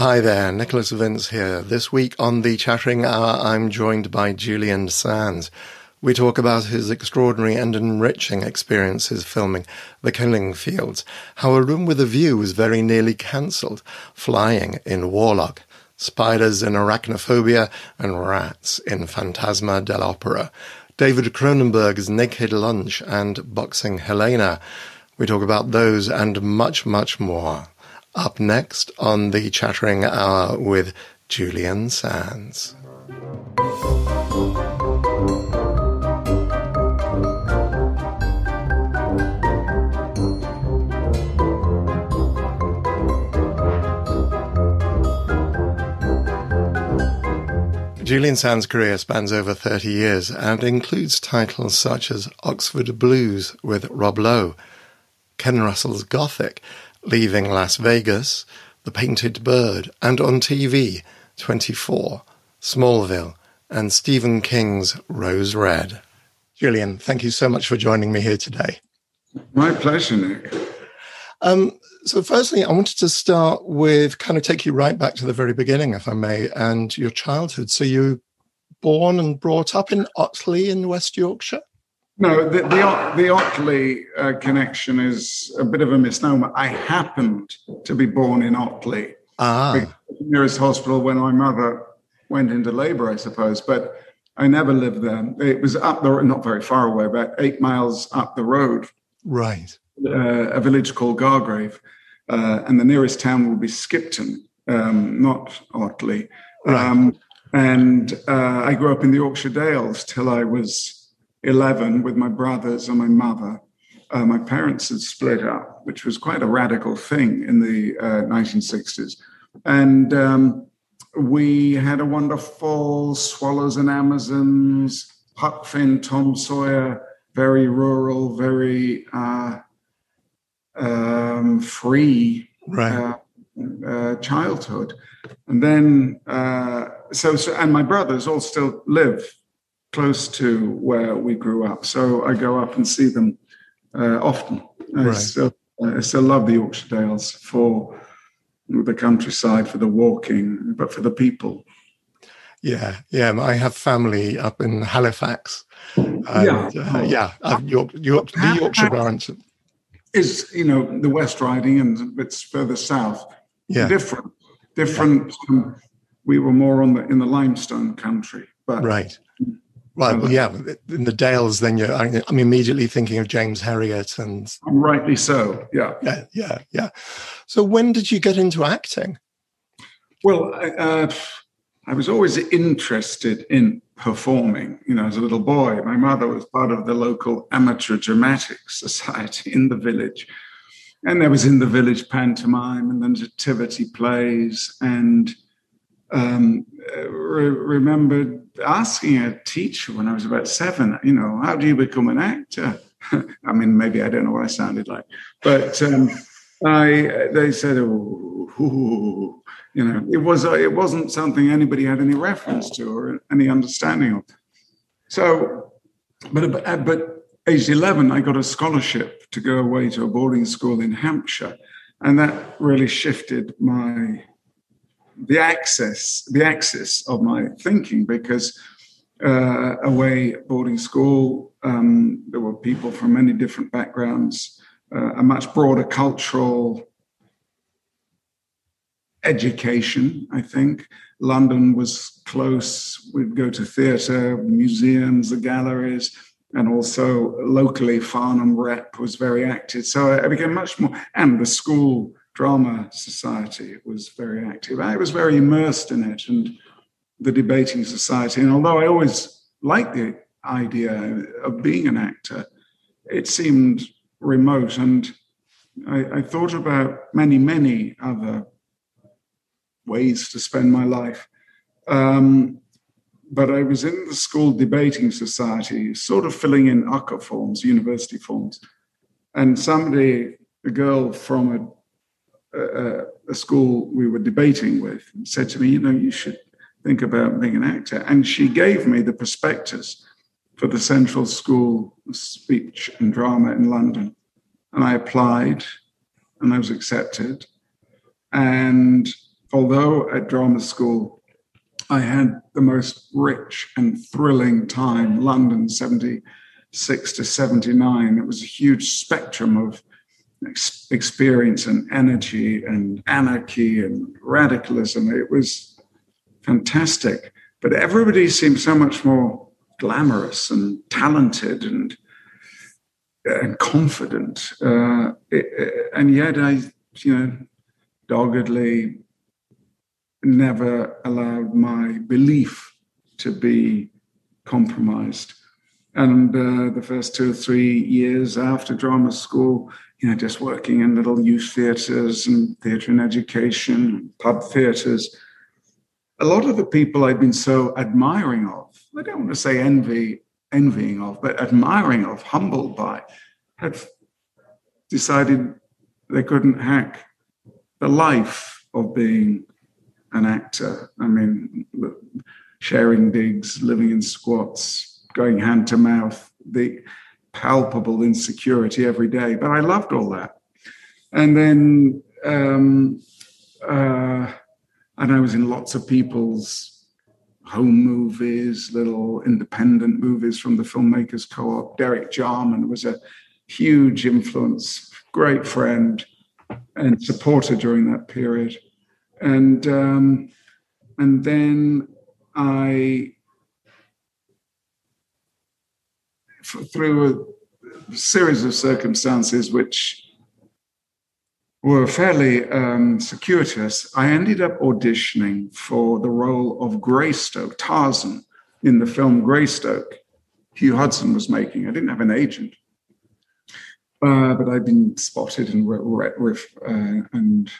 Hi there, Nicholas Vince here. This week on the Chattering Hour, I'm joined by Julian Sands. We talk about his extraordinary and enriching experiences filming The Killing Fields, how A Room with a View was very nearly cancelled, flying in Warlock, spiders in Arachnophobia, and rats in Fantasma dell'Opera, David Cronenberg's Naked Lunch and Boxing Helena. We talk about those and much, much more. Up next on the Chattering Hour with Julian Sands. Julian Sands' career spans over 30 years and includes titles such as Oxford Blues with Rob Lowe, Ken Russell's Gothic, Leaving Las Vegas, The Painted Bird, and on TV, 24, Smallville, and Stephen King's Rose Red. Julian, thank you so much for joining me here today. My pleasure, Nick. Um, so, firstly, I wanted to start with kind of take you right back to the very beginning, if I may, and your childhood. So, you born and brought up in Otley in West Yorkshire? No, the the, the Otley uh, connection is a bit of a misnomer. I happened to be born in Otley, ah. nearest hospital when my mother went into labour, I suppose. But I never lived there. It was up the not very far away, about eight miles up the road. Right uh, a village called Gargrave, uh, and the nearest town will be Skipton, um, not Otley. Right. Um, and uh, I grew up in the Yorkshire Dales till I was 11 with my brothers and my mother. Uh, my parents had split up, which was quite a radical thing in the 1960s. Uh, and um, we had a wonderful Swallows and Amazons, Huck Finn, Tom Sawyer, very rural, very uh, um, free right. uh, uh, childhood. And then, uh, so, so, and my brothers all still live close to where we grew up. So I go up and see them uh, often. I, right. still, I still love the Yorkshire Dales for the countryside, for the walking, but for the people. Yeah, yeah. I have family up in Halifax. And, yeah, uh, yeah. York, York, the Yorkshire branch is you know the West Riding and it's further south. Yeah, different, different. Yeah. Um, we were more on the in the limestone country, but right. Right. Well, yeah. In the Dales, then you're. I'm immediately thinking of James Herriot, and rightly so. Yeah. Yeah. Yeah. Yeah. So, when did you get into acting? Well, uh, I was always interested in performing. You know, as a little boy, my mother was part of the local amateur dramatic society in the village. And there was in the village pantomime and then nativity plays. And um, re- remembered asking a teacher when I was about seven, you know, how do you become an actor? I mean, maybe I don't know what I sounded like, but um, I they said, oh, you know, it was it wasn't something anybody had any reference to or any understanding of. So, but but age eleven, I got a scholarship to go away to a boarding school in Hampshire, and that really shifted my the access the axis of my thinking because uh, away at boarding school um, there were people from many different backgrounds, uh, a much broader cultural education, I think. London was close. We'd go to theatre, museums, the galleries, and also locally, Farnham Rep was very active. So I became much more, and the school drama society was very active. I was very immersed in it and the debating society. And although I always liked the idea of being an actor, it seemed remote. And I, I thought about many, many other ways to spend my life. Um, but I was in the school debating society, sort of filling in UCCA forms, university forms. And somebody, a girl from a, a, a school we were debating with, said to me, You know, you should think about being an actor. And she gave me the prospectus for the Central School of Speech and Drama in London. And I applied and I was accepted. And although at drama school, I had the most rich and thrilling time, London 76 to 79. It was a huge spectrum of experience and energy and anarchy and radicalism. It was fantastic. But everybody seemed so much more glamorous and talented and and confident. Uh, it, and yet I, you know, doggedly never allowed my belief to be compromised. And uh, the first two or three years after drama school, you know, just working in little youth theatres and theatre and education, pub theatres. A lot of the people I'd been so admiring of, I don't want to say envy, envying of, but admiring of, humbled by, had decided they couldn't hack the life of being an actor. I mean, sharing digs, living in squats, going hand to mouth, the palpable insecurity every day. But I loved all that. And then, um, uh, and I was in lots of people's home movies, little independent movies from the Filmmakers Co op. Derek Jarman was a huge influence, great friend and supporter during that period. And um, and then I, through a series of circumstances which were fairly um, circuitous, I ended up auditioning for the role of Greystoke, Tarzan, in the film Greystoke. Hugh Hudson was making. I didn't have an agent. Uh, but I'd been spotted and re- re- uh, and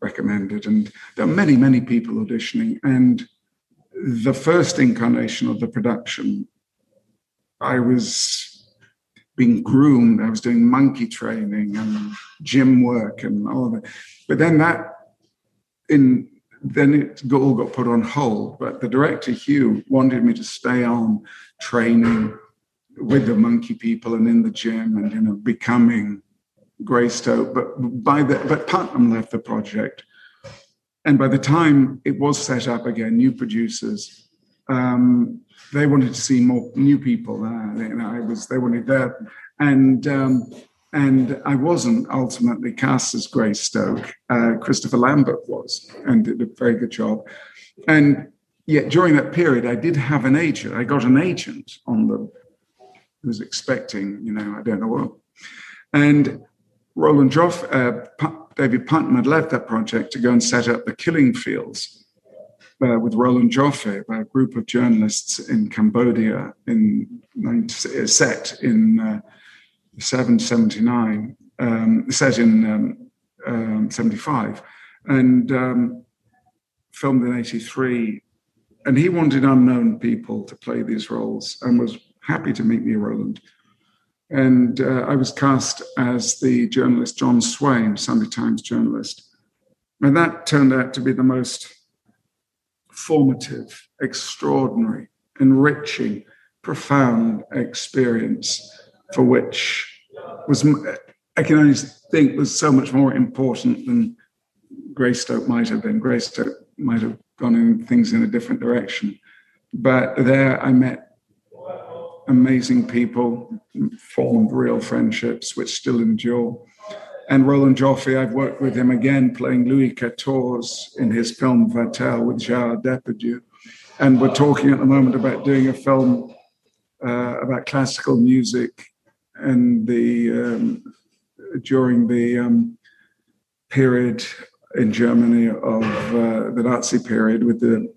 recommended, and there are many, many people auditioning. And the first incarnation of the production, I was being groomed. I was doing monkey training and gym work and all of that. But then that, in then it all got put on hold. But the director Hugh wanted me to stay on training with the monkey people and in the gym and you know becoming Greystoke. But by the but Puttnam left the project, and by the time it was set up again, new producers, um, they wanted to see more new people. Uh, you know, I was they wanted that, and um, and I wasn't ultimately cast as Greystoke. Uh, Christopher Lambert was, and did a very good job. And yet during that period, I did have an agent. I got an agent on the was expecting, you know, I don't know what. And Roland Joff, uh, David Puttnam had left that project to go and set up the Killing Fields uh, with Roland Joffe, a group of journalists in Cambodia, in uh, set in uh, 779, um, set in um, um, 75, and um, filmed in 83. And he wanted unknown people to play these roles and was happy to meet me, Roland. And uh, I was cast as the journalist John Swain, Sunday Times journalist. And that turned out to be the most formative, extraordinary, enriching, profound experience for which was, I can only think, was so much more important than Greystoke might have been. Greystoke might have gone in things in a different direction. But there I met amazing people, formed real friendships which still endure. And Roland Joffe, I've worked with him again playing Louis XIV in his film Vatel with Gerard Depardieu. And we're talking at the moment about doing a film uh, about classical music and the um, during the um, period in Germany of uh, the Nazi period with the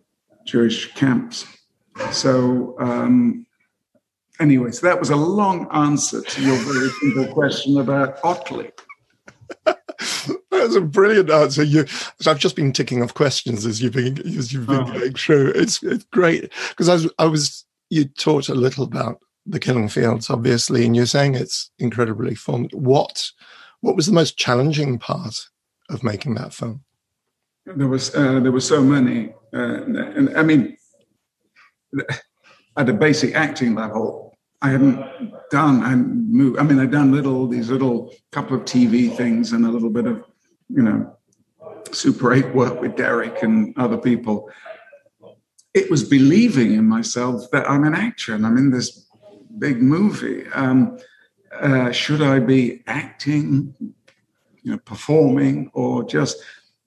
Jewish camps. So um, Anyway, so that was a long answer to your very simple question about Otley. That's a brilliant answer. You, so I've just been ticking off questions as you've been as you've been oh. going through. It's it's great because I was I was you talked a little about the Killing Fields, obviously, and you're saying it's incredibly formed. What what was the most challenging part of making that film? There was uh, there were so many, uh, and I mean, at a basic acting level, I hadn't done. I moved. I mean, I'd done little these little couple of TV things and a little bit of, you know, Super 8 work with Derek and other people, it was believing in myself that I'm an actor and I'm in this big movie. Um, uh, should I be acting, you know, performing, or just?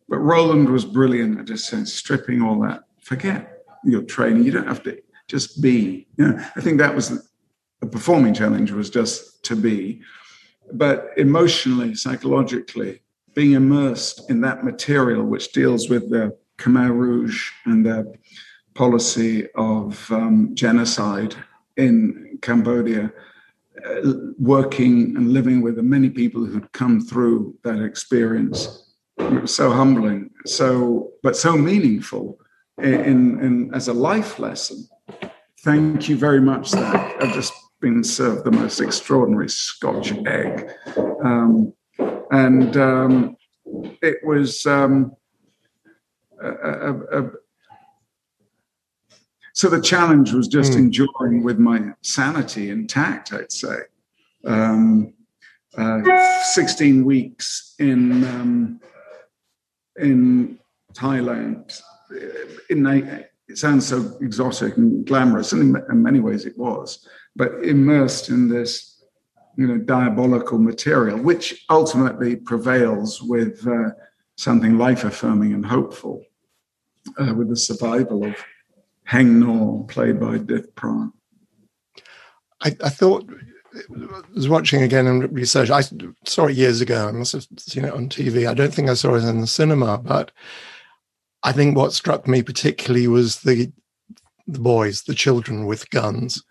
But Roland was brilliant at just saying, stripping all that. Forget your training. You don't have to just be. You know, I think that was the, the performing challenge was just to be, but emotionally, psychologically, being immersed in that material which deals with the Khmer Rouge and their policy of um, genocide in Cambodia, uh, working and living with the many people who'd come through that experience. It was so humbling, so but so meaningful in, in as a life lesson. Thank you very much, Zach. I've just been served the most extraordinary Scotch egg. Um, and um, it was um, a, a, a, so the challenge was just mm. enduring with my sanity intact, I'd say. Um, uh, 16 weeks in um, in Thailand. In a, it sounds so exotic and glamorous, and in many ways it was, but immersed in this you know, diabolical material, which ultimately prevails with uh, something life affirming and hopeful, uh, with the survival of Haing Ngor, played by Dith Pran. I, I, thought, I was watching again and research. I saw it years ago. I must have seen it on TV. I don't think I saw it in the cinema, but I think what struck me particularly was the the boys, the children with guns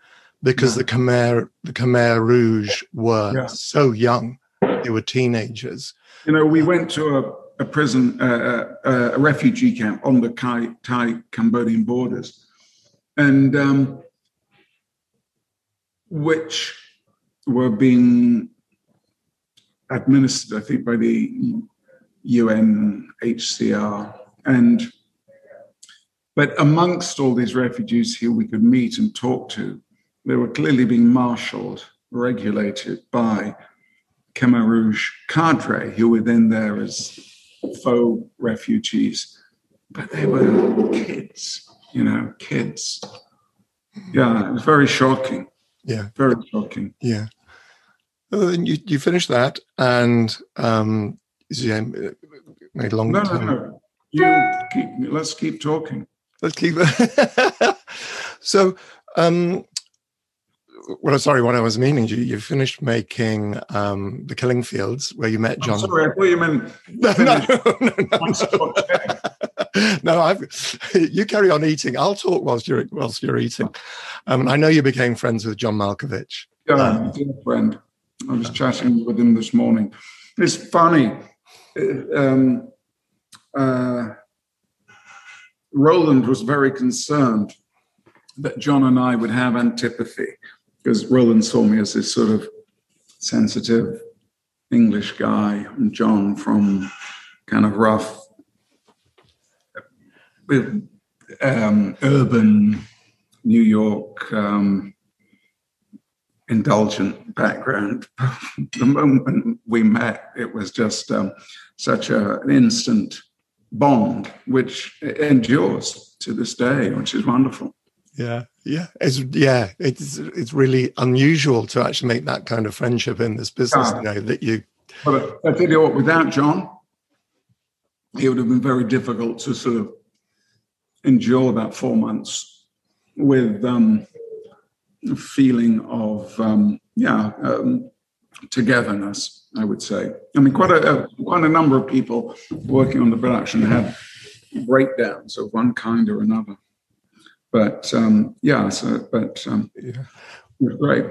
because yeah. the Khmer the Khmer Rouge were yeah. so young; they were teenagers. You know, we went to a, a prison, uh, uh, a refugee camp on the Thai Cambodian borders, and um, which were being administered, I think, by the UNHCR and. But amongst all these refugees here, we could meet and talk to they were clearly being marshaled, regulated by Khmer Rouge cadre who were then there as faux refugees. But they were kids, you know, kids. Yeah, it was very shocking. Yeah. Very shocking. Yeah. Well, you, you finished that and um, yeah, made long no, time. No, no, You keep, let's keep talking. Let's keep. so, um, well, sorry, what I was meaning, you, you finished making um, The Killing Fields, where you met John. I'm sorry, I thought you meant. no, no, no, no. no I've, you carry on eating. I'll talk whilst you're whilst you're eating. Um, I know you became friends with John Malkovich. Yeah, um, dear friend. I was chatting with him this morning. It's funny. Uh, um, uh, Roland was very concerned that John and I would have antipathy because Roland saw me as this sort of sensitive English guy, and John from kind of rough, um, urban New York, um, indulgent background. the moment we met, it was just um, such a, an instant bond, which endures to this day, which is wonderful. Yeah, yeah, it's yeah, it's it's really unusual to actually make that kind of friendship in this business. Yeah. You know that you. But I tell you what, without John, it would have been very difficult to sort of endure that four months with um, a feeling of um, yeah um, togetherness. I would say. I mean, quite a, a quite a number of people working on the production had breakdowns of one kind or another. But um, yeah, so but um, yeah. great.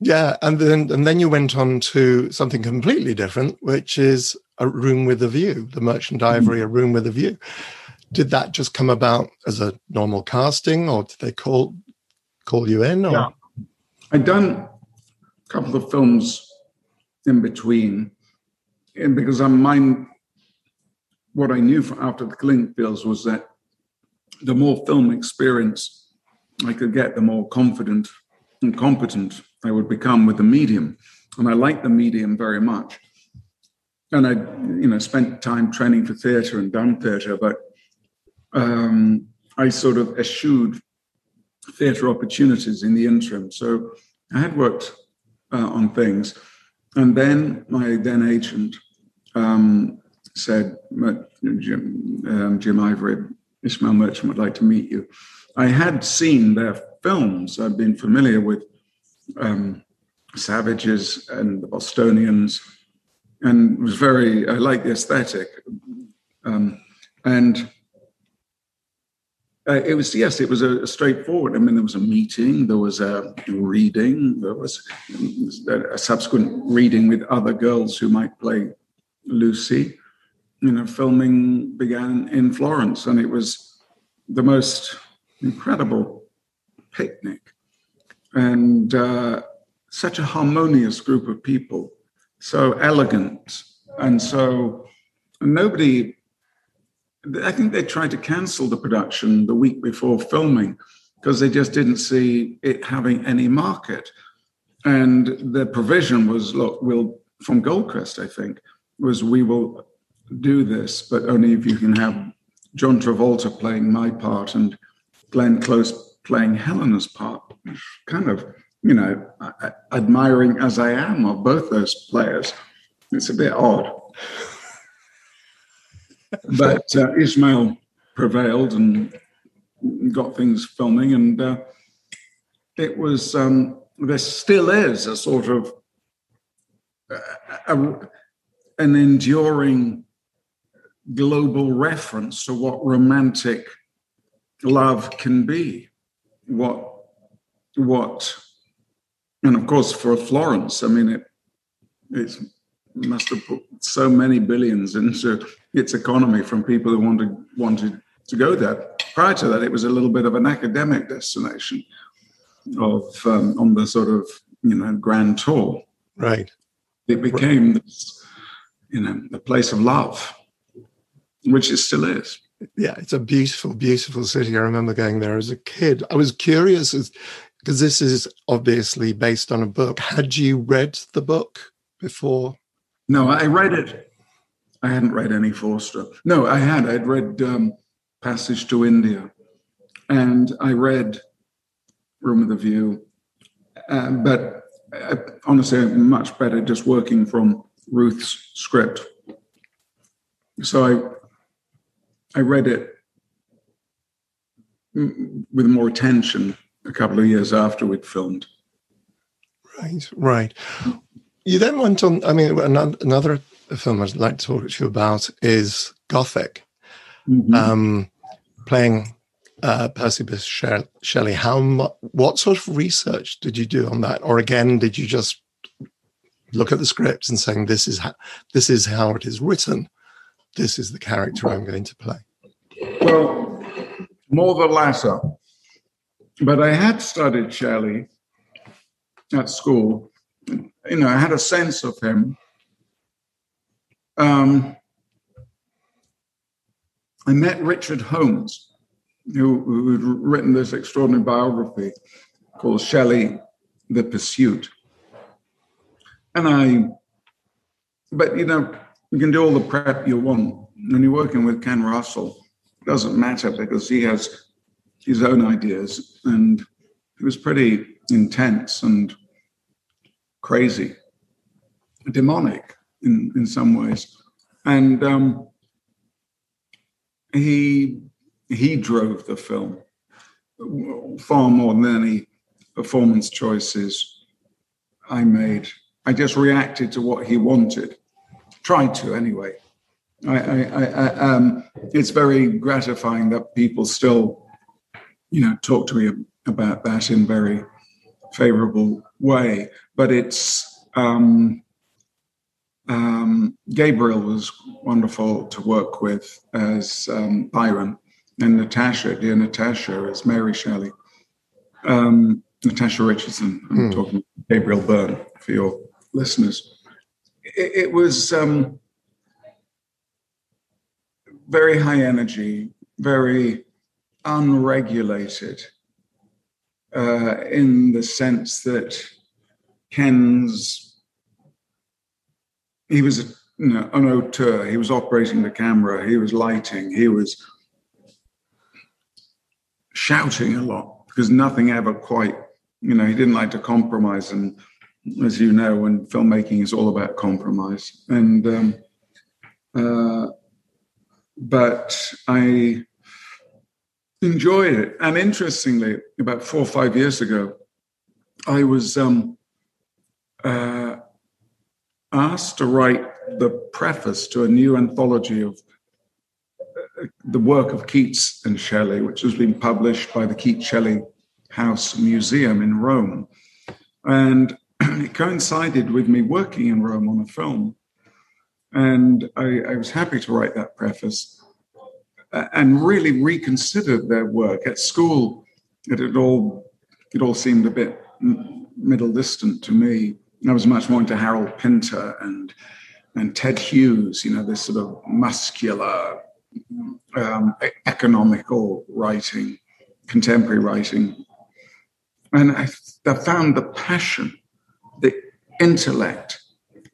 Yeah, and then and then you went on to something completely different, which is a room with a view, the Merchant mm-hmm. Ivory, mm-hmm. a room with a view. Did that just come about as a normal casting, or did they call call you in? Or? Yeah, I'd done a couple of films in between, and because I'm mine, what I knew after the Killing Fields was that the more film experience I could get, the more confident and competent I would become with the medium. And I liked the medium very much. and I, you know, spent time training for theatre and done theatre, but um, I sort of eschewed theatre opportunities in the interim. So I had worked uh, on things, and then my then agent um, said, Jim, um, Jim Ivory, Ismail Merchant would like to meet you. I had seen their films. I've been familiar with um, Savages and the Bostonians, and was very. I like the aesthetic, um, and uh, it was yes, it was a, a, straightforward. I mean, there was a meeting, there was a reading, there was a subsequent reading with other girls who might play Lucy. You know, filming began in Florence, and it was the most incredible picnic, and uh, such a harmonious group of people, so elegant, and so nobody I think they tried to cancel the production the week before filming because they just didn't see it having any market. And the provision was, look, we'll from Goldcrest, I think, was we will do this, but only if you can have John Travolta playing my part and Glenn Close playing Helena's part. Kind of, you know, admiring as I am of both those players, it's a bit odd but uh, Ismail prevailed and got things filming, and uh, it was um, there still is a sort of a, a, an enduring global reference to what romantic love can be, what what, and of course for Florence, I mean it. Must have put so many billions into its economy from people who wanted wanted to go there. Prior to that, it was a little bit of an academic destination of um, on the sort of you know grand tour. Right. It became this, you know the place of love, which it still is. Yeah, it's a beautiful, beautiful city. I remember going there as a kid. I was curious because this is obviously based on a book. Had you read the book before no, I read it. I hadn't read any Forster. No, I had. I'd read um, Passage to India, and I read Room of the View. Uh, but uh, honestly, much better just working from Ruth's script. So I, I read it with more attention a couple of years after we'd filmed. Right, right. You then went on. I mean, another film I'd like to talk to you about is Gothic, mm-hmm. um, playing uh, Percy Bysshe Shelley. How what sort of research did you do on that, or again, did you just look at the script and saying this is how, this is how it is written, this is the character I'm going to play? Well, more the latter. But I had studied Shelley at school you know, I had a sense of him. Um, I met Richard Holmes, who, who had written this extraordinary biography called Shelley, The Pursuit. And I, but you know, you can do all the prep you want. When you're working with Ken Russell, it doesn't matter because he has his own ideas and it was pretty intense and crazy, demonic in, in some ways. And um, he he drove the film far more than any performance choices I made. I just reacted to what he wanted, tried to anyway. I, I, I, um, it's very gratifying that people still, you know, talk to me about that in very favorable way but it's um, um, Gabriel was wonderful to work with as um, Byron, and Natasha, dear Natasha, as Mary Shelley. Um, Natasha Richardson, I'm hmm. talking Gabriel Byrne for your listeners. It, it was um, very high energy, very unregulated, uh, in the sense that Ken's he was you know, an auteur. He was operating the camera. He was lighting. He was shouting a lot because nothing ever quite, you know, he didn't like to compromise. And as you know, when filmmaking is all about compromise. And, um, uh, but I enjoyed it. And interestingly, about four or five years ago, I was um, uh, asked to write the preface to a new anthology of uh, the work of Keats and Shelley, which has been published by the Keats Shelley House Museum in Rome. And it coincided with me working in Rome on a film. And I, I was happy to write that preface and really reconsidered their work. At school, it all, it all seemed a bit middle distant to me. I was much more into Harold Pinter and and Ted Hughes, you know, this sort of muscular, um, economical writing, contemporary writing. And I, I found the passion, the intellect,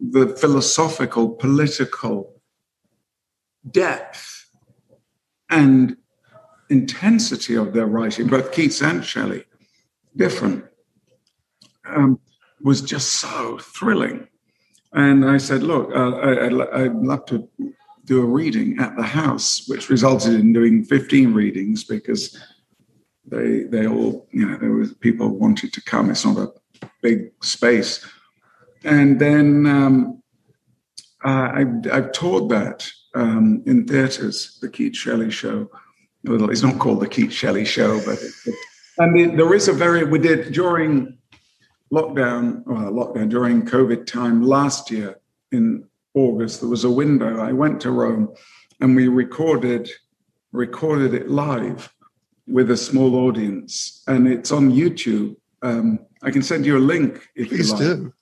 the philosophical, political depth and intensity of their writing, both Keats and Shelley, different um, was just so thrilling. And I said, look, uh, I, would love to do a reading at the house, which resulted in doing 15 readings because they they all, you know, there was people wanted to come. It's not a big space. And then um, uh, I've, I've taught that um, in theatres, the Keats Shelley show. It's not called the Keats Shelley show, but it, it, and there is a very, we did during lockdown, well, lockdown during COVID time last year in August, there was a window. I went to Rome and we recorded recorded it live with a small audience, and it's on YouTube. Um, I can send you a link if Please you like. do.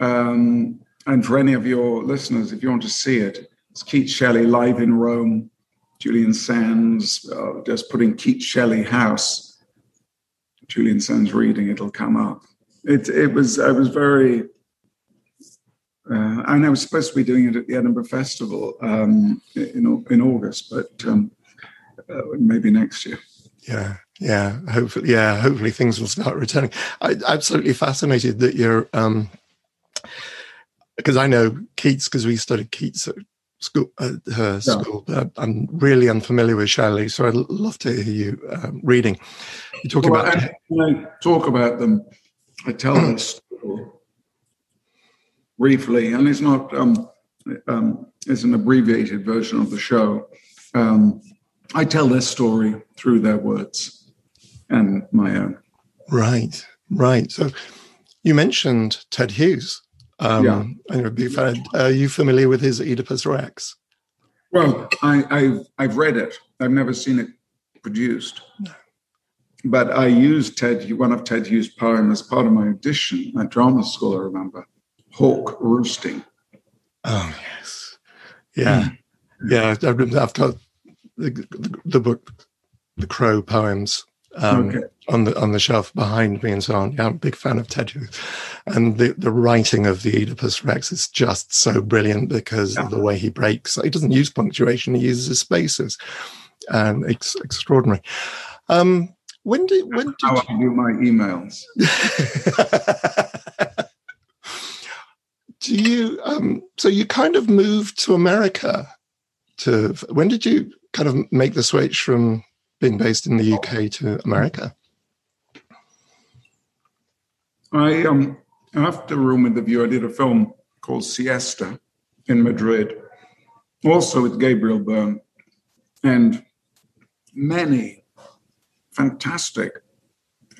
Um, and for any of your listeners, if you want to see it, it's Keats Shelley live in Rome. Julian Sands uh, just putting Keats Shelley House. Julian Sands reading, it'll come up it it was I was very uh, and I was supposed to be doing it at the Edinburgh Festival um, in in August, but um, uh, maybe next year. Yeah, yeah. Hopefully, yeah. Hopefully, things will start returning. I, absolutely fascinated that you're, um, because I know Keats because we studied Keats at school, at her yeah. school. But I'm really unfamiliar with Shelley, so I'd love to hear you um, reading. You talk well, about. I, I talk about them I tell this briefly, and it's not um, um, it's an abbreviated version of the show. Um, I tell their story through their words and my own. Right, right. So you mentioned Ted Hughes. Um, yeah. I'm a big fan. Are you familiar with his Oedipus Rex? Well, I, have I've read it. I've never seen it produced. No but I used Ted, one of Ted Hughes' poems as part of my audition at drama school, I remember. Hawk roosting. Oh, yes. Yeah. Mm. Yeah. I've got the, the, the, book, The Crow Poems, um, okay. on the on the shelf behind me and so on. Yeah, I'm a big fan of Ted Hughes. And the, the writing of the Oedipus Rex is just so brilliant because yeah. of the way he breaks. He doesn't use punctuation, he uses spaces. And it's extraordinary. Um, when did when did how you... I do my emails? do you um so you kind of moved to America to when did you kind of make the switch from being based in the UK to America? I um after Room with the View, I did a film called Siesta in Madrid, also with Gabriel Byrne, and many fantastic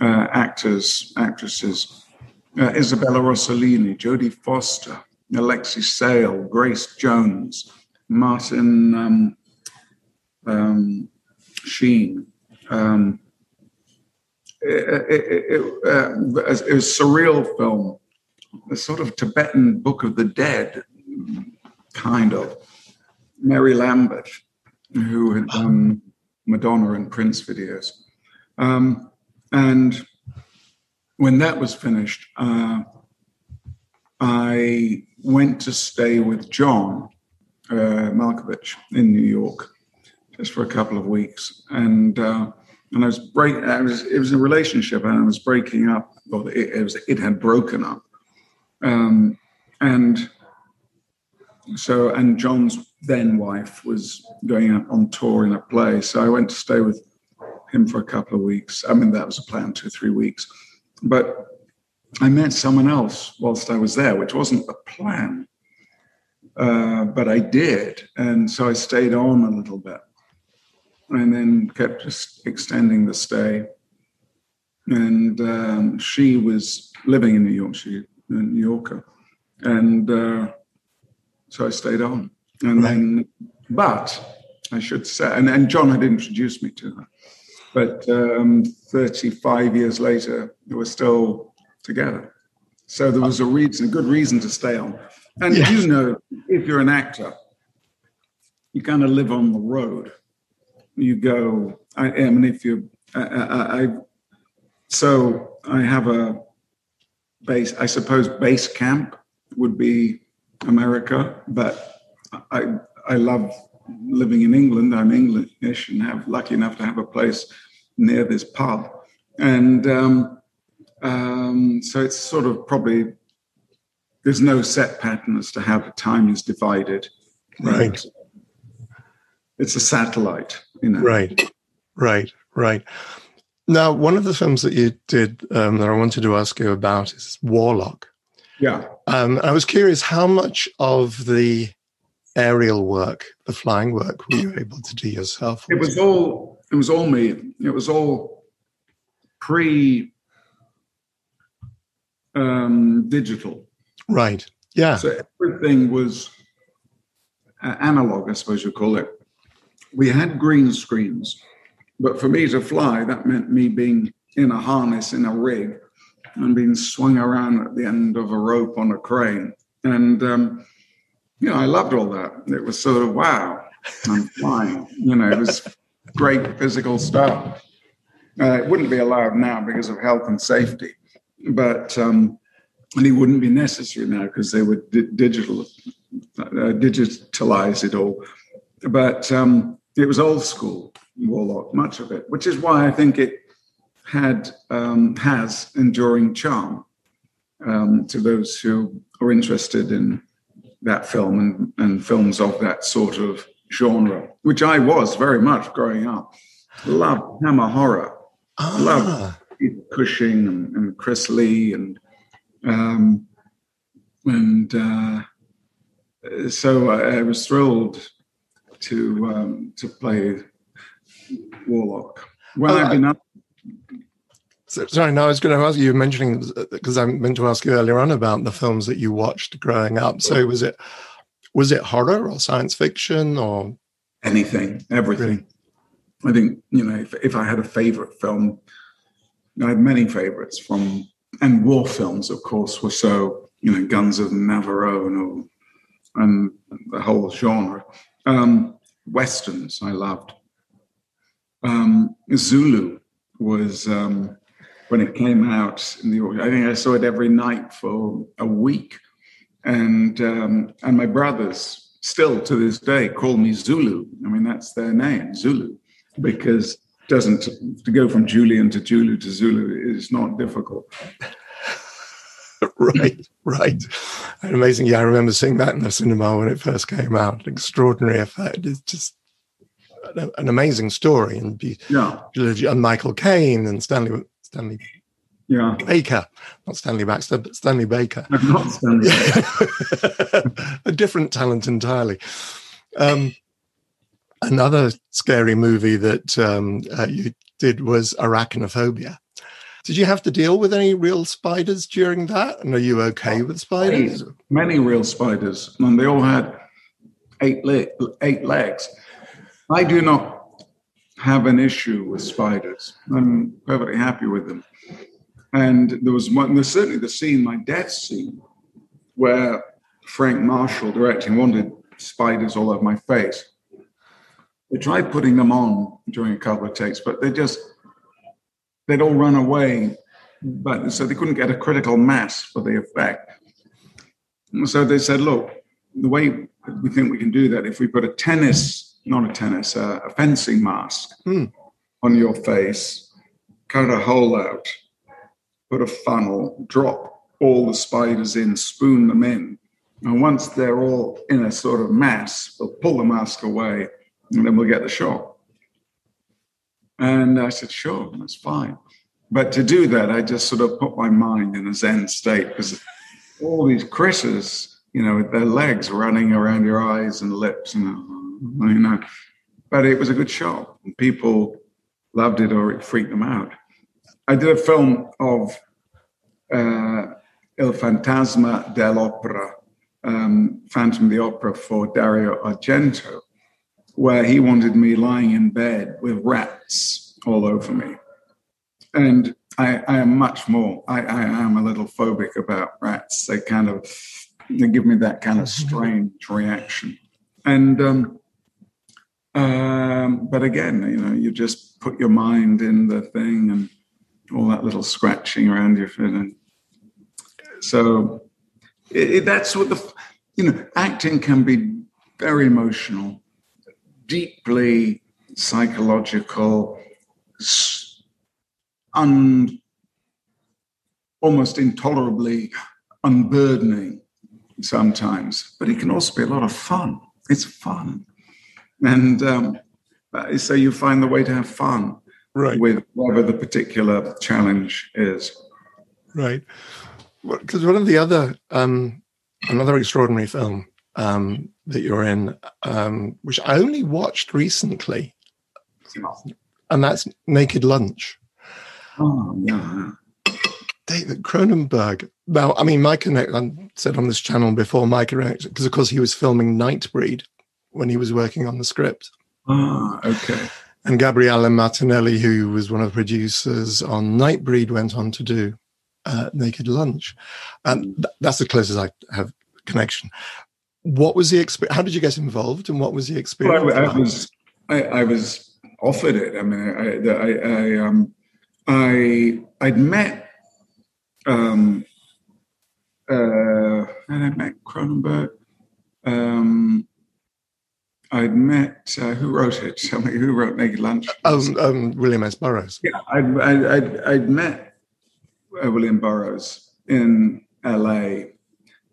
uh, actors, actresses. Uh, Isabella Rossellini, Jodie Foster, Alexei Sayle, Grace Jones, Martin um, um, Sheen. Um, it, it, uh, it, was a surreal film, a sort of Tibetan Book of the Dead, kind of. Mary Lambert, who had done Madonna and Prince videos. Um, and when that was finished, uh, I went to stay with John uh, Malkovich in New York, just for a couple of weeks, and uh, and I was break. I was it was a relationship, and I was breaking up. Well, it, it was it had broken up, um, and so and John's then wife was going out on tour in a play, so I went to stay with him for a couple of weeks. I mean, that was a plan, two three weeks, but I met someone else whilst I was there, which wasn't a plan, uh, but I did, and so I stayed on a little bit, and then kept just extending the stay. And um, she was living in New York. She a New Yorker, and uh, so I stayed on. And right. then, but I should say, and, and John had introduced me to her. But um, 35 years later, we were still together. So there was a reason, a good reason to stay on. And yes. you know, if you're an actor, you kind of live on the road. You go. I, I mean, if you, I, I, I, so I have a base. I suppose base camp would be America, but I I love living in England. I'm English and have lucky enough to have a place near this pub, and um, um, so it's sort of probably there's no set pattern as to how the time is divided. Right. It's a satellite, you know. Right, right, right. Now, one of the films that you did um, that I wanted to ask you about is Warlock. Yeah. Um, I was curious how much of the aerial work, the flying work, were you able to do yourself? It was all. It was all me. It was all pre um, digital. Right. Yeah. So everything was uh, analog, I suppose you call it. We had green screens, but for me to fly, that meant me being in a harness in a rig and being swung around at the end of a rope on a crane. And, um, you know, I loved all that. It was sort of, wow, I'm flying. You know, it was great physical stuff. Uh, it wouldn't be allowed now because of health and safety, but um, and it wouldn't be necessary now because they would di- digital uh, digitalize it all. But um, it was old school warlock, much of it, which is why I think it had um, has enduring charm um, to those who are interested in that film and, and films of that sort of genre, which I was very much growing up. Loved Hammer horror. Ah. Loved Cushing and, and Chris Lee and um, and uh, so I, I, was thrilled to um, to play Warlock. When uh, I've been up. So, sorry, no, I was going to ask you. You were mentioning because I meant to ask you earlier on about the films that you watched growing up. So was it was it horror or science fiction or anything, everything? Really? I think you know if, if I had a favorite film, I had many favorites from and war films, of course, were so you know Guns of Navarone or, and the whole genre. Um, Westerns I loved. Um, Zulu was um, when it came out in the. I think I saw it every night for a week, and um, and my brothers still to this day call me Zulu. I mean that's their name, Zulu, because doesn't to go from Julian to Zulu to Zulu is not difficult. right, right. And amazing. Yeah, I remember seeing that in the cinema when it first came out. Extraordinary effect. It's just an, amazing story, and be, yeah, and Michael Caine and Stanley Stanley yeah. Baker, not Stanley Baxter, but Stanley Baker. not Stanley. a different talent entirely. Um, another scary movie that um, uh, you did was Arachnophobia. Did you have to deal with any real spiders during that? And are you okay with spiders? Many real spiders, and they all had eight le- eight legs. I do not have an issue with spiders. I'm perfectly happy with them. And there was one, there's certainly the scene, my death scene, where Frank Marshall directing wanted spiders all over my face. They tried putting them on during a couple of takes, but they just they'd all run away. But so they couldn't get a critical mass for the effect. And so they said, look, the way we think we can do that, if we put a tennis, not a tennis, uh, a fencing mask Hmm. on your face, cut a hole out, put a funnel, drop all the spiders in, spoon them in. And once they're all in a sort of mass, we'll pull the mask away and then we'll get the shot. And I said, sure, that's fine. But to do that, I just sort of put my mind in a Zen state because all these critters, you know, with their legs running around your eyes and lips, and you know. But it was a good shot, and people loved it or it freaked them out. I did a film of uh, Il Fantasma dell'Opera, um, Phantom of the Opera for Dario Argento, where he wanted me lying in bed with rats all over me. And I, I am much more, I, I am a little phobic about rats. They kind of they give me that kind of strange reaction. And, um, um, but again, you know, you just put your mind in the thing and all that little scratching around your foot. And so it, it, that's what the, you know, acting can be very emotional, deeply psychological, un, almost intolerably unburdening sometimes, but it can also be a lot of fun. It's fun. And um, so you find the way to have fun right. with whatever the particular challenge is. Right. Because one of the other, um, another extraordinary film um, that you're in, um, which I only watched recently, and that's Naked Lunch. Oh, yeah. David Cronenberg. Now, I mean, my connect, I said on this channel before, my connect, because of course he was filming Nightbreed when he was working on the script. Ah, okay. And Gabriella Martinelli, who was one of the producers on Nightbreed, went on to do uh, Naked Lunch. And th- that's the closest I have connection. What was the experience? How did you get involved and what was the experience? Well, I, I was, I, I, was offered it. I mean, I, I, I um, I I'd met um, uh, and I met Cronenberg. Um, I'd met uh, who wrote it? Tell me who wrote Naked Lunch? Um, um, William S. Burroughs. Yeah, I'd, I'd, I'd met uh, William Burroughs in L.A.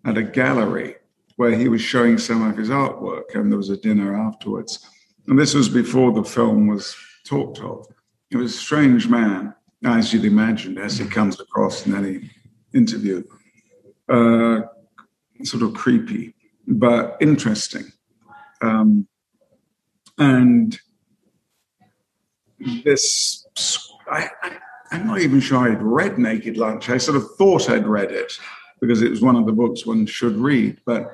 at a gallery where he was showing some of his artwork, and there was a dinner afterwards. And this was before the film was talked of. It was a strange man as you'd imagine, as he comes across in any interview. Uh, sort of creepy, but interesting. Um, and this, I, am not even sure I'd read Naked Lunch. I sort of thought I'd read it because it was one of the books one should read, but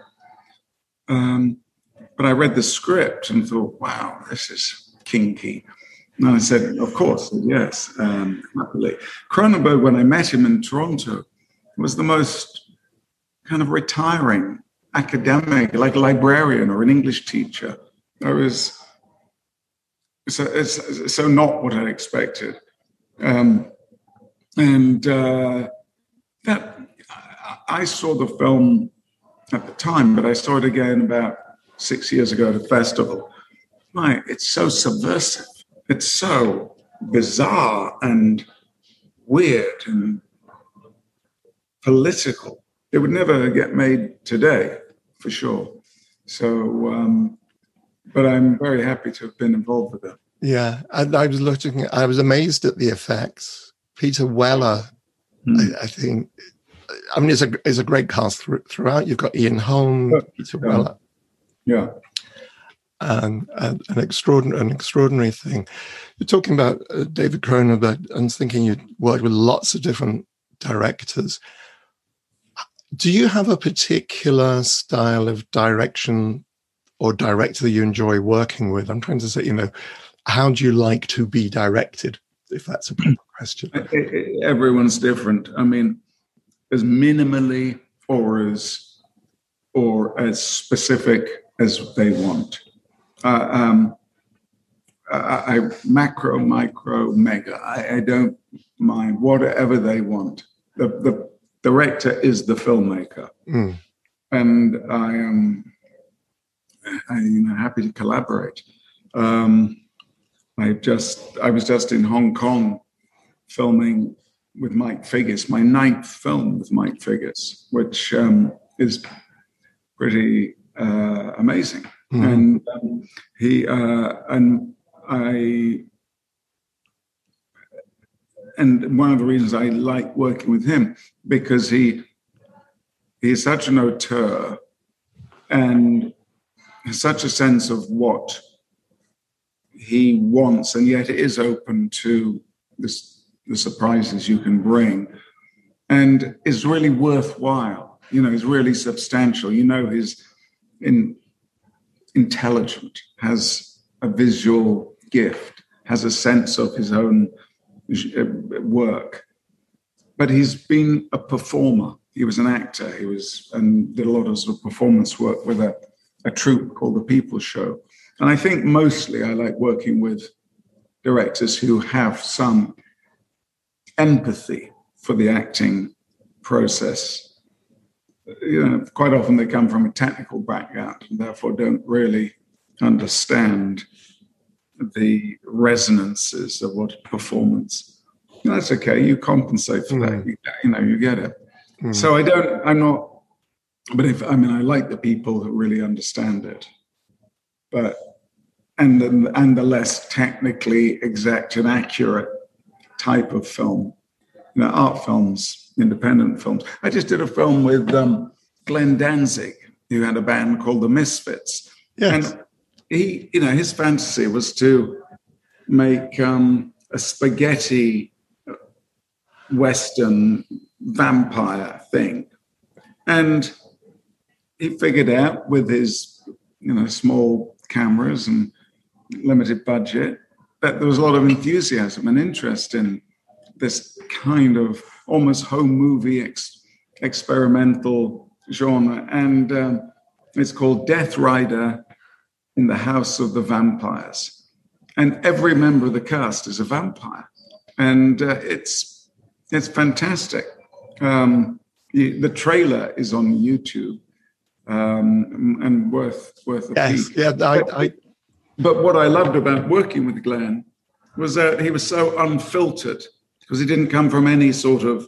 um, but I read the script and thought, wow, this is kinky. And I said, of course, yes, um, happily. Cronenberg, when I met him in Toronto, was the most kind of retiring academic, like a librarian or an English teacher. I was so it's so not what I expected, um, and uh, that I saw the film at the time, but I saw it again about six years ago at a festival. My, it's so subversive it's so bizarre and weird and political. It would never get made today, for sure. So, um, but I'm very happy to have been involved with it. Yeah, I, I was looking. I was amazed at the effects. Peter Weller, mm. I, I, think. I mean, it's a it's a great cast throughout. You've got Ian Holm, yeah. Peter Weller. Yeah and, and an extraordinary an extraordinary thing. You're talking about uh, David Cronenberg and thinking you worked with lots of different directors. Do you have a particular style of direction or director that you enjoy working with? I'm trying to say, you know, how do you like to be directed? If that's a proper question. Everyone's different. I mean, as minimally or as or as specific as they want uh, um, I, I, macro, micro, mega. I, I, don't mind whatever they want. The, the director is the filmmaker, mm. and I am I, you know, happy to collaborate. Um, I just I was just in Hong Kong filming with Mike Figgis, my ninth film with Mike Figgis, which um, is pretty uh, amazing. Mm-hmm. And um, he uh, and I and one of the reasons I like working with him because he he's such an auteur and has such a sense of what he wants, and yet it is open to this, the surprises you can bring, and is really worthwhile. You know, is really substantial. You know, he's in intelligent, has a visual gift, has a sense of his own uh, work. But he's been a performer. He was an actor. He was and did a lot of, sort of performance work with a, a troupe called the People Show. And I think mostly I like working with directors who have some empathy for the acting process you know, quite often they come from a technical background and therefore don't really understand the resonances of what performance. That's okay. You compensate for mm. that. You, you, know, you get it. Mm. So I don't. I'm not. But if I mean, I like the people who really understand it. But and the, and the less technically exact and accurate type of film, you know, art films independent films. I just did a film with um, Glenn Danzig, who had a band called the Misfits. Yes. And he, you know, his fantasy was to make um, a spaghetti Western vampire thing. And he figured out with his, you know, small cameras and limited budget that there was a lot of enthusiasm and interest in this kind of almost home movie ex- experimental genre. And um, it's called Death Rider in the House of the Vampires. And every member of the cast is a vampire. And uh, it's, it's fantastic. Um, the trailer is on YouTube um, and worth worth a yes, peek. Yeah, I, I... But what I loved about working with Glenn was that he was so unfiltered because he didn't come from any sort of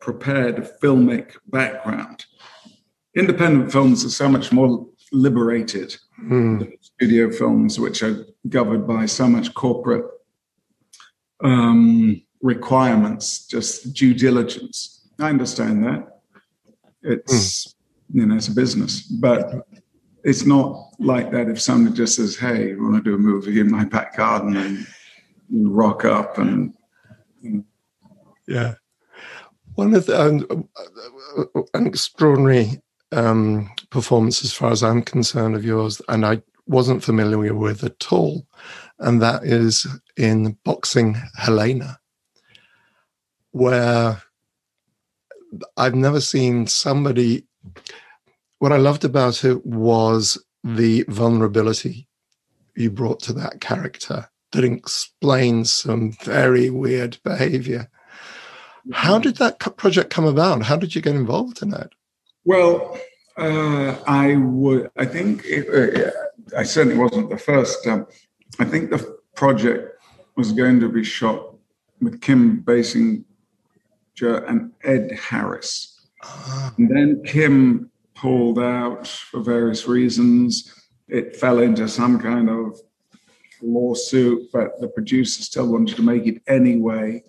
prepared filmic background. Independent films are so much more liberated mm. than studio films, which are governed by so much corporate um, requirements, just due diligence. I understand that. It's mm. you know it's a business, but it's not like that. If somebody just says, "Hey, I want to do a movie in my back garden," and rock up and yeah. One of the, um, an extraordinary um, performance, as far as I'm concerned, of yours, and I wasn't familiar with at all, and that is in Boxing Helena, where I've never seen somebody. What I loved about it was the vulnerability you brought to that character that explains some very weird behavior how did that project come about? How did you get involved in it? Well, uh, I would. I think it, uh, I certainly wasn't the first. Um, I think the project was going to be shot with Kim Basinger and Ed Harris, uh and then Kim pulled out for various reasons. It fell into some kind of lawsuit, but the producer still wanted to make it anyway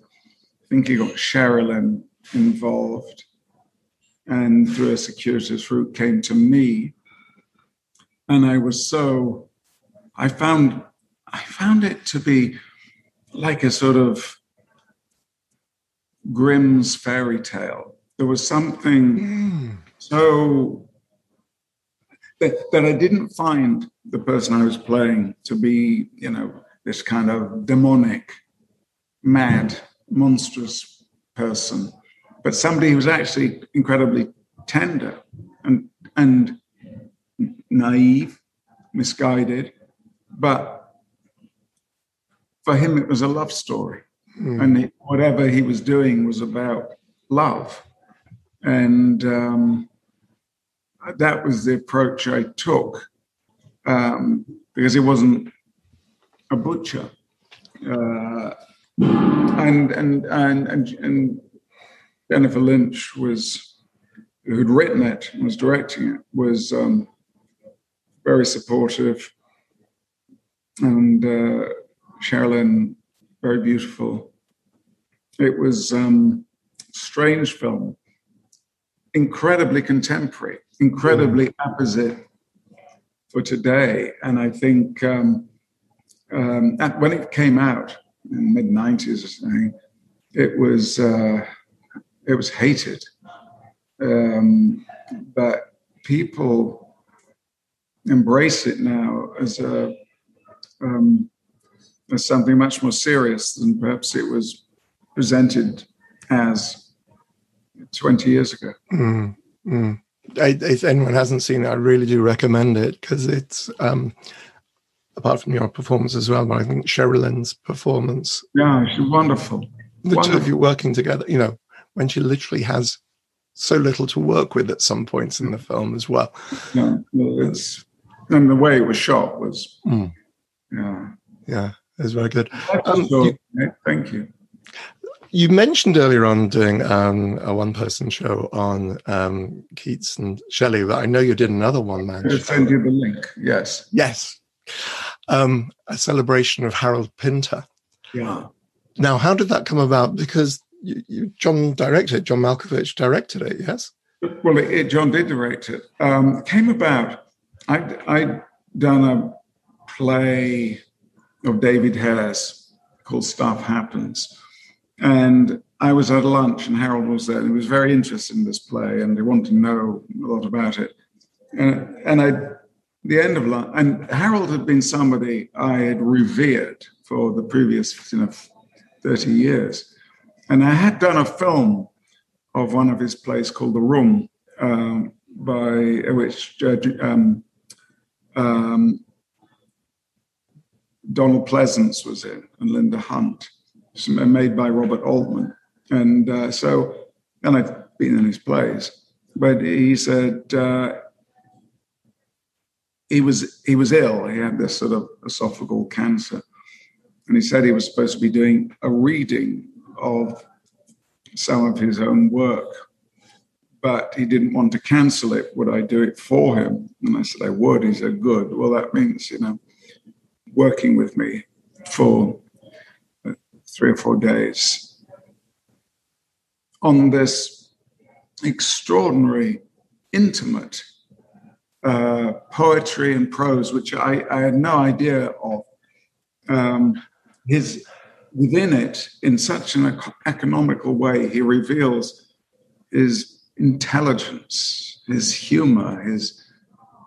I think he got Sherilyn involved, and through a circuitous route came to me. And I was so, I found, I found it to be like a sort of Grimm's fairy tale. There was something mm. So that, that I didn't find the person I was playing to be, you know, this kind of demonic, mad monstrous person, but somebody who's actually incredibly tender and and naive, misguided. But for him, it was a love story, mm. and he, whatever he was doing was about love, and um, that was the approach I took. um, because it wasn't a butcher. Uh, and, and, and, and, and Jennifer Lynch was, who'd written it, was directing it, was um, very supportive. And uh, Sherilyn, very beautiful. It was um, strange film, incredibly contemporary, incredibly opposite for today. And I think um, um, when it came out in the mid '90s, it was uh, it was hated, um, but people embrace it now as a um, as something much more serious than perhaps it was presented as 20 years ago. Mm, mm. I, if anyone hasn't seen it, I really do recommend it because it's, um, apart from your performance as well, but I think Sherilyn's performance. Yeah, she's wonderful. The wonderful. two of you working together, you know, when she literally has so little to work with at some points in the film as well. Yeah, it's, and the way it was shot was, mm. yeah. Yeah, it was very good. Um, you, thank you. You mentioned earlier on doing um, a one-person show on um, Keats and Shelley, but I know you did another one-man show. send you the link. Yes. Yes. Um, a celebration of Harold Pinter. Yeah. Now, how did that come about? Because you, you, John directed, John Malkovich directed it. Yes. Well, it, it, John did direct it. Um, it came about. I'd, I'd done a play of David Hare's called Stuff Happens and I was at lunch and Harold was there and he was very interested in this play and he wanted to know a lot about it. And, and I, the end of lunch, and Harold had been somebody I had revered for the previous you know, 30 years. And I had done a film of one of his plays called The Room, um, by which uh, um, um, Donald Pleasence was in and Linda Hunt made by Robert Altman. And uh, so, and I've been in his plays, but he said uh, he was he was ill. He had this sort of esophageal cancer, and he said he was supposed to be doing a reading of some of his own work, but he didn't want to cancel it. Would I do it for him? And I said I would. He said, "Good. Well, that means you know, working with me for three or four days on this extraordinary, intimate uh, poetry and prose, which I, I, had no idea of. Um, his within it, in such an economical way, he reveals his intelligence, his humor, his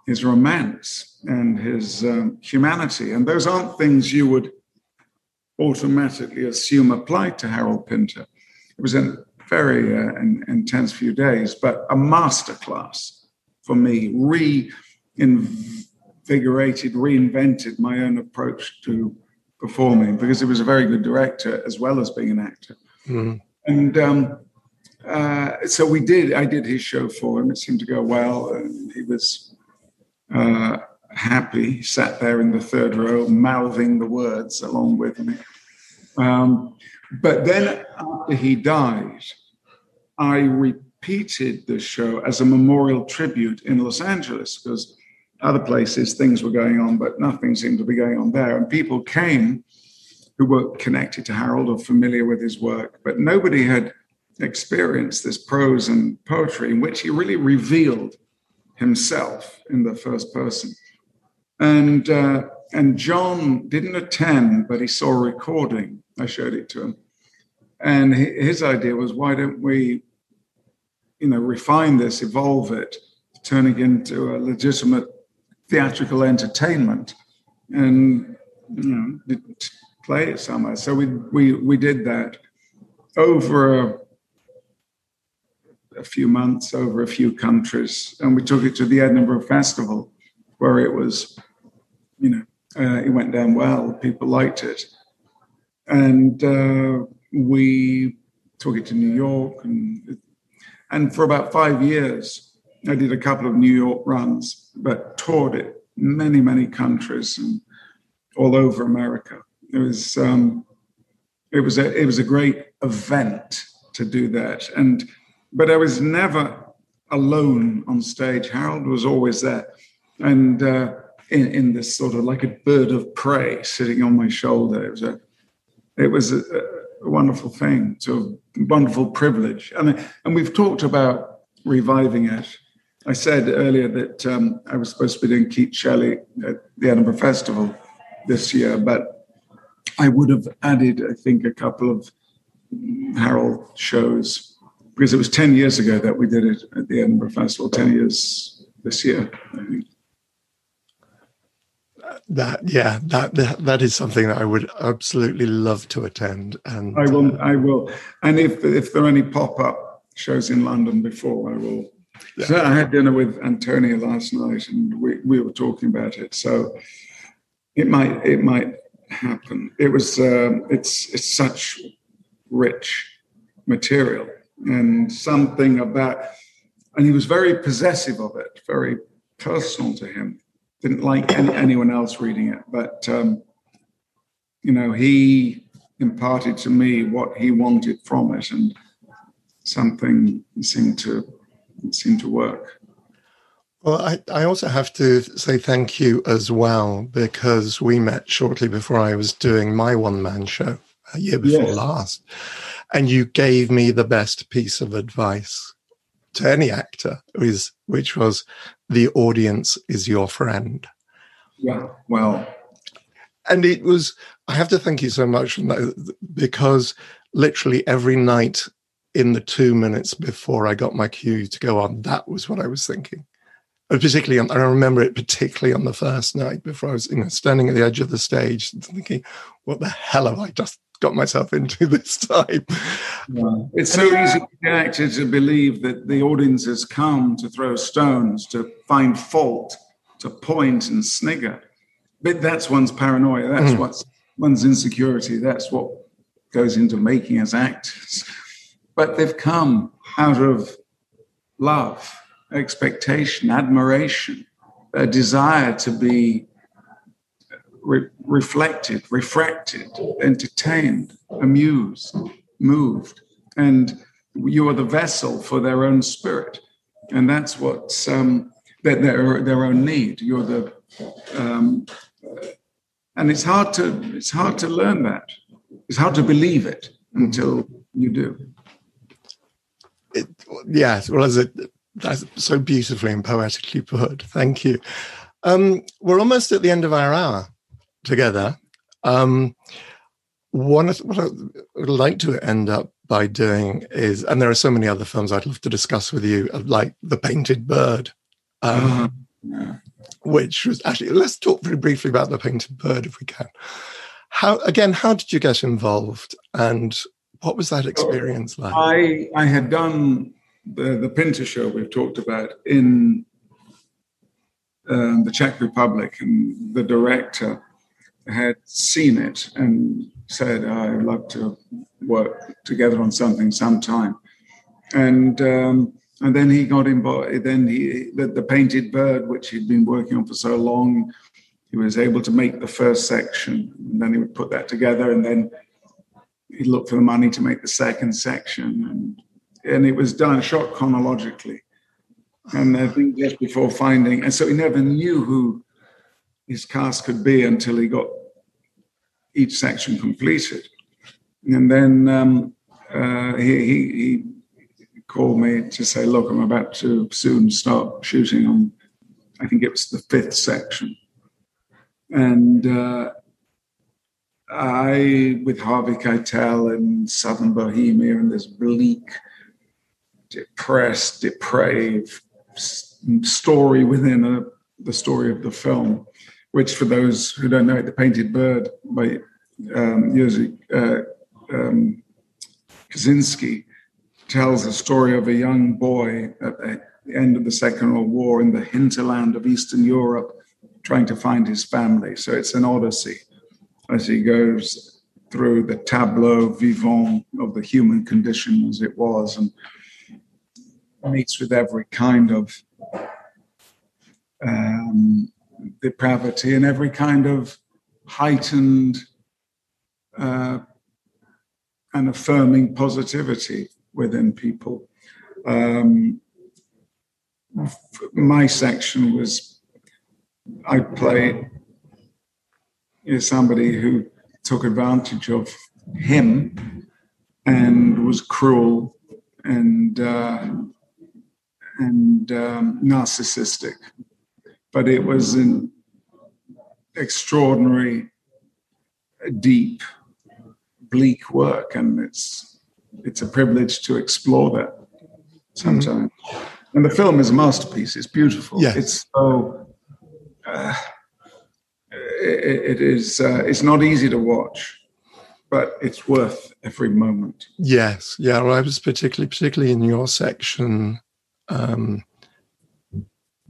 his romance, and his um, humanity. And those aren't things you would automatically assume applied to Harold Pinter. It was a very uh, intense few days, but a masterclass for me, reinvigorated, reinvented my own approach to performing because he was a very good director as well as being an actor. Mm. And um, uh, so we did, I did his show for him. It seemed to go well. And he was uh, happy, sat there in the third row, mouthing the words along with me. Um, but then after he died, I repeated the show as a memorial tribute in Los Angeles because other places things were going on, but nothing seemed to be going on there. And people came who were connected to Harold or familiar with his work, but nobody had experienced this prose and poetry in which he really revealed himself in the first person. And uh, and John didn't attend, but he saw a recording. I showed it to him, and his idea was, why don't we, you know, refine this, evolve it, turn it into a legitimate theatrical entertainment, and you know, play it somewhere. So we we we did that over a, a few months, over a few countries, and we took it to the Edinburgh Festival, where it was, you know, uh, it went down well. People liked it, and uh, we took it to New York, and and for about five years, I did a couple of New York runs, but toured it many, many countries and all over America. It was um, it was a it was a great event to do that, and but I was never alone on stage. Harold was always there, and uh, in in this sort of like a bird of prey sitting on my shoulder. It was a it was a, a wonderful thing, so wonderful privilege, and and we've talked about reviving it. I said earlier that um, I was supposed to be doing Keats Shelley at the Edinburgh Festival this year, but I would have added, I think, a couple of Harold shows because it was 10 years ago that we did it at the Edinburgh Festival, 10 years this year, I think. That yeah, that, that that is something that I would absolutely love to attend. And I will, uh, I will. And if if there are any pop up shows in London before, I will. Yeah. So I had dinner with Antonia last night, and we, we were talking about it. So it might it might happen. It was um, it's it's such rich material and something about and he was very possessive of it, very personal to him. Didn't like any, anyone else reading it, but um, you know he imparted to me what he wanted from it, and something seemed to seemed to work. Well, I, I also have to say thank you as well because we met shortly before I was doing my one man show a year before yes. last. And you gave me the best piece of advice to any actor, is, which was the audience is your friend. Yeah, well. And it was, I have to thank you so much because literally every night in the two minutes before I got my cue to go on, that was what I was thinking particularly on, I remember it particularly on the first night before I was you know standing at the edge of the stage thinking what the hell have I just got myself into this time. Yeah. it's so easy for the actor to believe that the audience has come to throw stones to find fault to point and snigger. But that's one's paranoia. That's mm. what's one's insecurity. That's what goes into making us actors. But they've come out of love expectation, admiration, a desire to be re- reflected, refracted, entertained, amused, moved. And you are the vessel for their own spirit. And that's what's um, their, their, their own need. You're the, um, and it's hard to it's hard to learn that. It's hard to believe it until you do. It, yes, well, as it that's so beautifully and poetically put. Thank you. Um, we're almost at the end of our hour together. Um, one of what I would like to end up by doing is, and there are so many other films I'd love to discuss with you, like The Painted Bird, um, uh-huh. which was actually, let's talk very briefly about The Painted Bird if we can. How, again, how did you get involved and what was that experience like? I, I had done the, the Pinter show we've talked about in um, the Czech Republic, and the director had seen it and said, "I'd love to work together on something sometime." And um, and then he got involved. Then he the, the painted bird, which he'd been working on for so long, he was able to make the first section. And then he would put that together, and then he'd look for the money to make the second section. And and it was done shot chronologically. And I think just before finding, and so he never knew who his cast could be until he got each section completed. And then um, uh, he, he, he, called me to say, "Look, I'm about to soon start shooting on. I think it was the fifth section." And uh, I, with Harvey Keitel in Southern Bohemia and this bleak depressed, depraved story within a, the story of the film, which, for those who don't know it, The Painted Bird by um, uh, um, Kosinski tells the story of a young boy at the end of the Second World War in the hinterland of Eastern Europe trying to find his family. So it's an odyssey as he goes through the tableau vivant of the human condition as it was. And meets with every kind of um, depravity and every kind of heightened uh, and affirming positivity within people. Um, my section was I played you know, somebody who took advantage of him and was cruel and uh, and um, narcissistic, but it was an extraordinary, deep, bleak work, and it's it's a privilege to explore that sometimes. Mm-hmm. And the film is a masterpiece. It's beautiful. Yes. It's so. Uh, it, it is. Uh, it's not easy to watch, but it's worth every moment. Yes. Yeah. Well, I was particularly, particularly in your section. Um,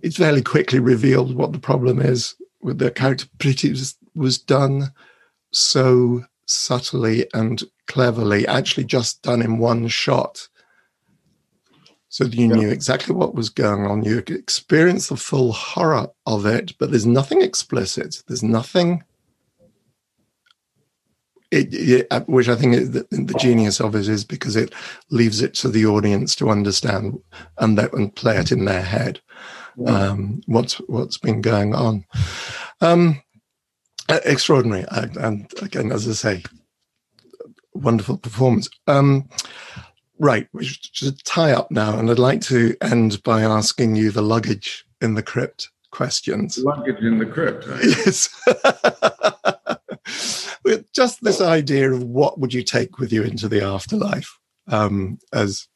it's fairly quickly revealed what the problem is with the character, but it was, was done so subtly and cleverly, actually just done in one shot so you yeah. knew exactly what was going on. You experienced the full horror of it, but there's nothing explicit. There's nothing. It, it, uh, which I think the, the, genius of it is because it leaves it to the audience to understand and, that, and play it in their head um, what's what's been going on. Um, extraordinary, and again, as I say, wonderful performance. Um, Right, we should tie up now, and I'd like to end by asking you the luggage in the crypt questions. Luggage in the crypt. Right? Yes. Just this idea of what would you take with you into the afterlife um, as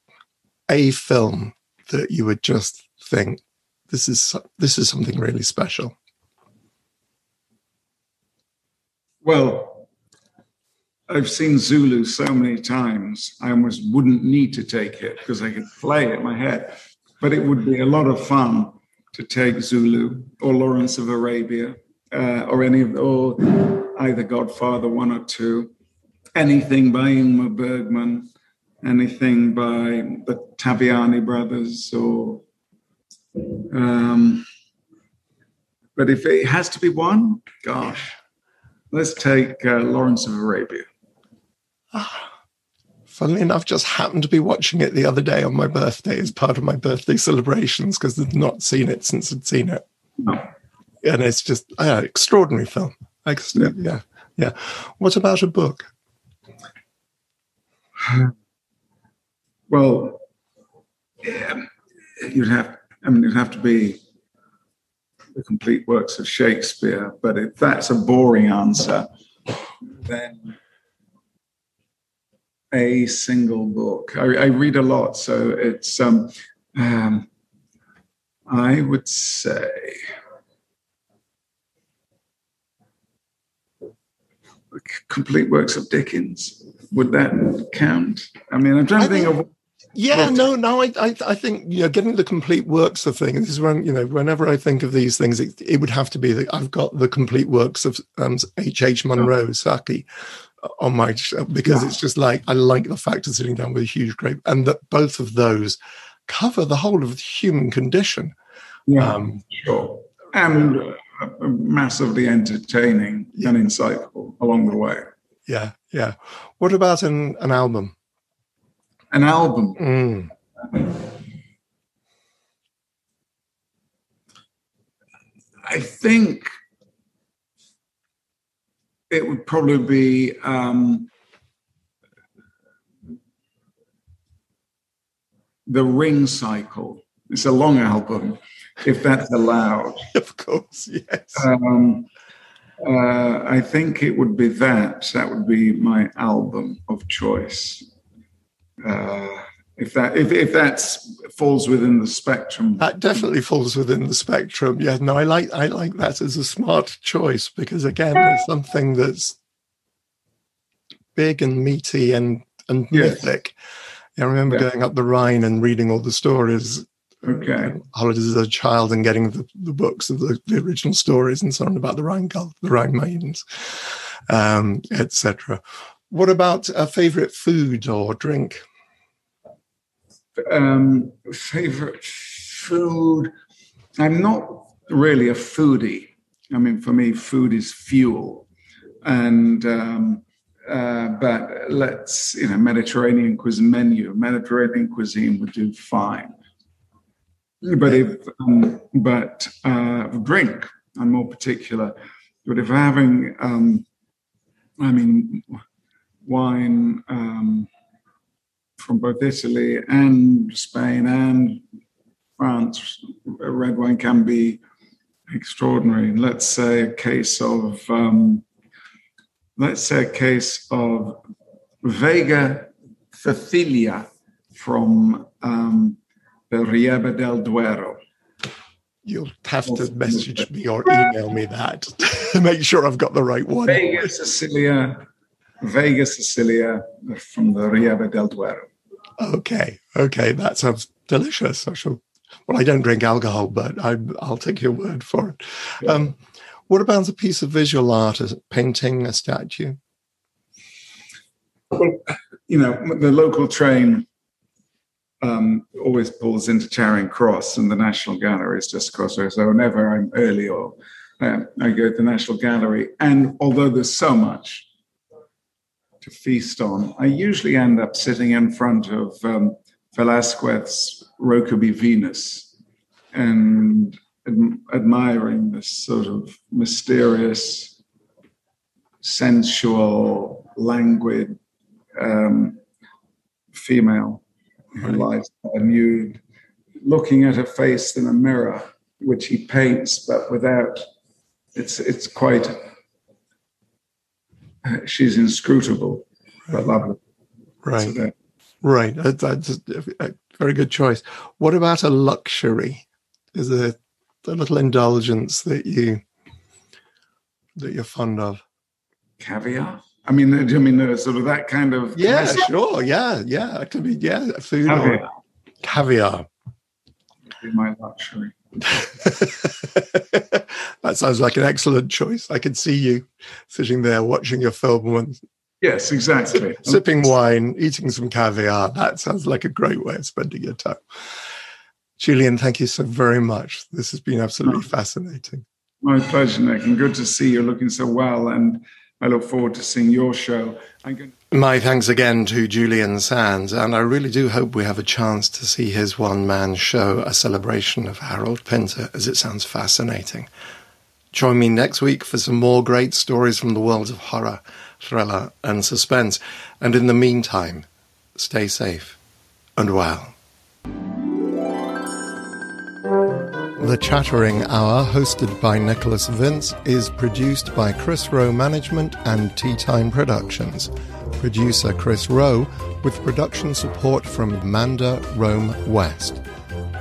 a film that you would just think this is this is something really special. Well, I've seen Zulu so many times, I almost wouldn't need to take it because I could play it in my head. But it would be a lot of fun to take Zulu or Lawrence of Arabia uh, or any of, or either Godfather one or two, anything by Ingmar Bergman, anything by the Taviani brothers, or. Um, but if it has to be one, gosh, let's take uh, Lawrence of Arabia. Funnily enough, just happened to be watching it the other day on my birthday as part of my birthday celebrations because I've not seen it since I'd seen it. No. And it's just uh, extraordinary film. Yeah. yeah, yeah. What about a book? Well, yeah, you'd have. I mean, it'd have to be the complete works of Shakespeare. But if that's a boring answer, then a single book. I, I read a lot, so it's um, um, I would say complete works of Dickens. Would that count? I mean, I'm trying to think, think of. Yeah, no, no. I, I, I, think you know, getting the complete works of things. Is when you know, whenever I think of these things, it, it would have to be that I've got the complete works of um, H. H. Munro, oh. Saki, on my because yeah. it's just like I like the fact of sitting down with a huge grape, and that both of those cover the whole of the human condition. Yeah, um, sure, and uh, massively entertaining yeah. and insightful along the way. Yeah, yeah. What about an an album? An album. Mm. I think it would probably be um, the Ring Cycle. It's a long album, if that's allowed. Of course, yes. Um, uh, I think it would be that. That would be my album of choice. Uh, if that if if that falls within the spectrum. That definitely falls within the spectrum. Yeah no i like i like that as a smart choice because again there's something that's big and meaty and and yes. mythic. I remember yeah. going up the rhine and reading all the stories. Okay. Holidays as a child and getting the, the books of the, the, original stories and so on about the Rhinegold, the rhine maidens um, etc what about a favorite food or drink um, favorite food. I'm not really a foodie. I mean, for me, food is fuel, and um, uh, but let's you know Mediterranean cuisine menu. Mediterranean cuisine would do fine. But if um, but uh, drink, I'm more particular. But if having, um, I mean, wine um, from both Italy and Spain and France, red wine can be extraordinary. Let's say a case of, um, let's say a case of Vega Sicilia from um, the Ribera del Duero. You'll have to message me or email me that to make sure I've got the right one. Vega Sicilia, Vega Sicilia from the Ribera del Duero. Okay, okay, that sounds delicious. I shall. Well, I don't drink alcohol, but I, will take your word for it. Yeah. Um, what about a piece of visual art, a painting, a statue? Well, you know, the local train um, always pulls into Charing Cross, and the National Gallery is just across there. So whenever I'm early or uh, I go to the National Gallery, and although there's so much to feast on, I usually end up sitting in front of um, Velasquez's Rokeby Venus and ad- admiring this sort of mysterious, sensual, languid um, female who lies nude, looking at her face in a mirror, which he paints, but without. It's it's quite. she's inscrutable, but lovely. Right. So right. That's a very good choice. What about a luxury? Is there a little indulgence that you that you're fond of? Caviar. I mean, I mean, uh, sort of that kind of. Yeah, sure. Yeah, yeah. It could be, yeah, food caviar. Or caviar. Be my luxury. that sounds like an excellent choice. I can see you sitting there watching your film and yes, exactly, sipping wine, eating some caviar. That sounds like a great way of spending your time. Julian, thank you so very much. This has been absolutely oh. fascinating. My pleasure, Nick, and good to see you looking so well and I look forward to seeing your show. Going- My thanks again to Julian Sands, and I really do hope we have a chance to see his one man show, A Celebration of Harold Pinter, as it sounds fascinating. Join me next week for some more great stories from the worlds of horror, thriller, and suspense. And in the meantime, stay safe and well. The Chattering Hour, hosted by Nicholas Vince, is produced by Chris Rowe Management and Tea Time Productions. Producer Chris Rowe, with production support from Manda Rome West.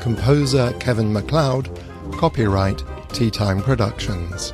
Composer Kevin MacLeod, copyright Tea Time Productions.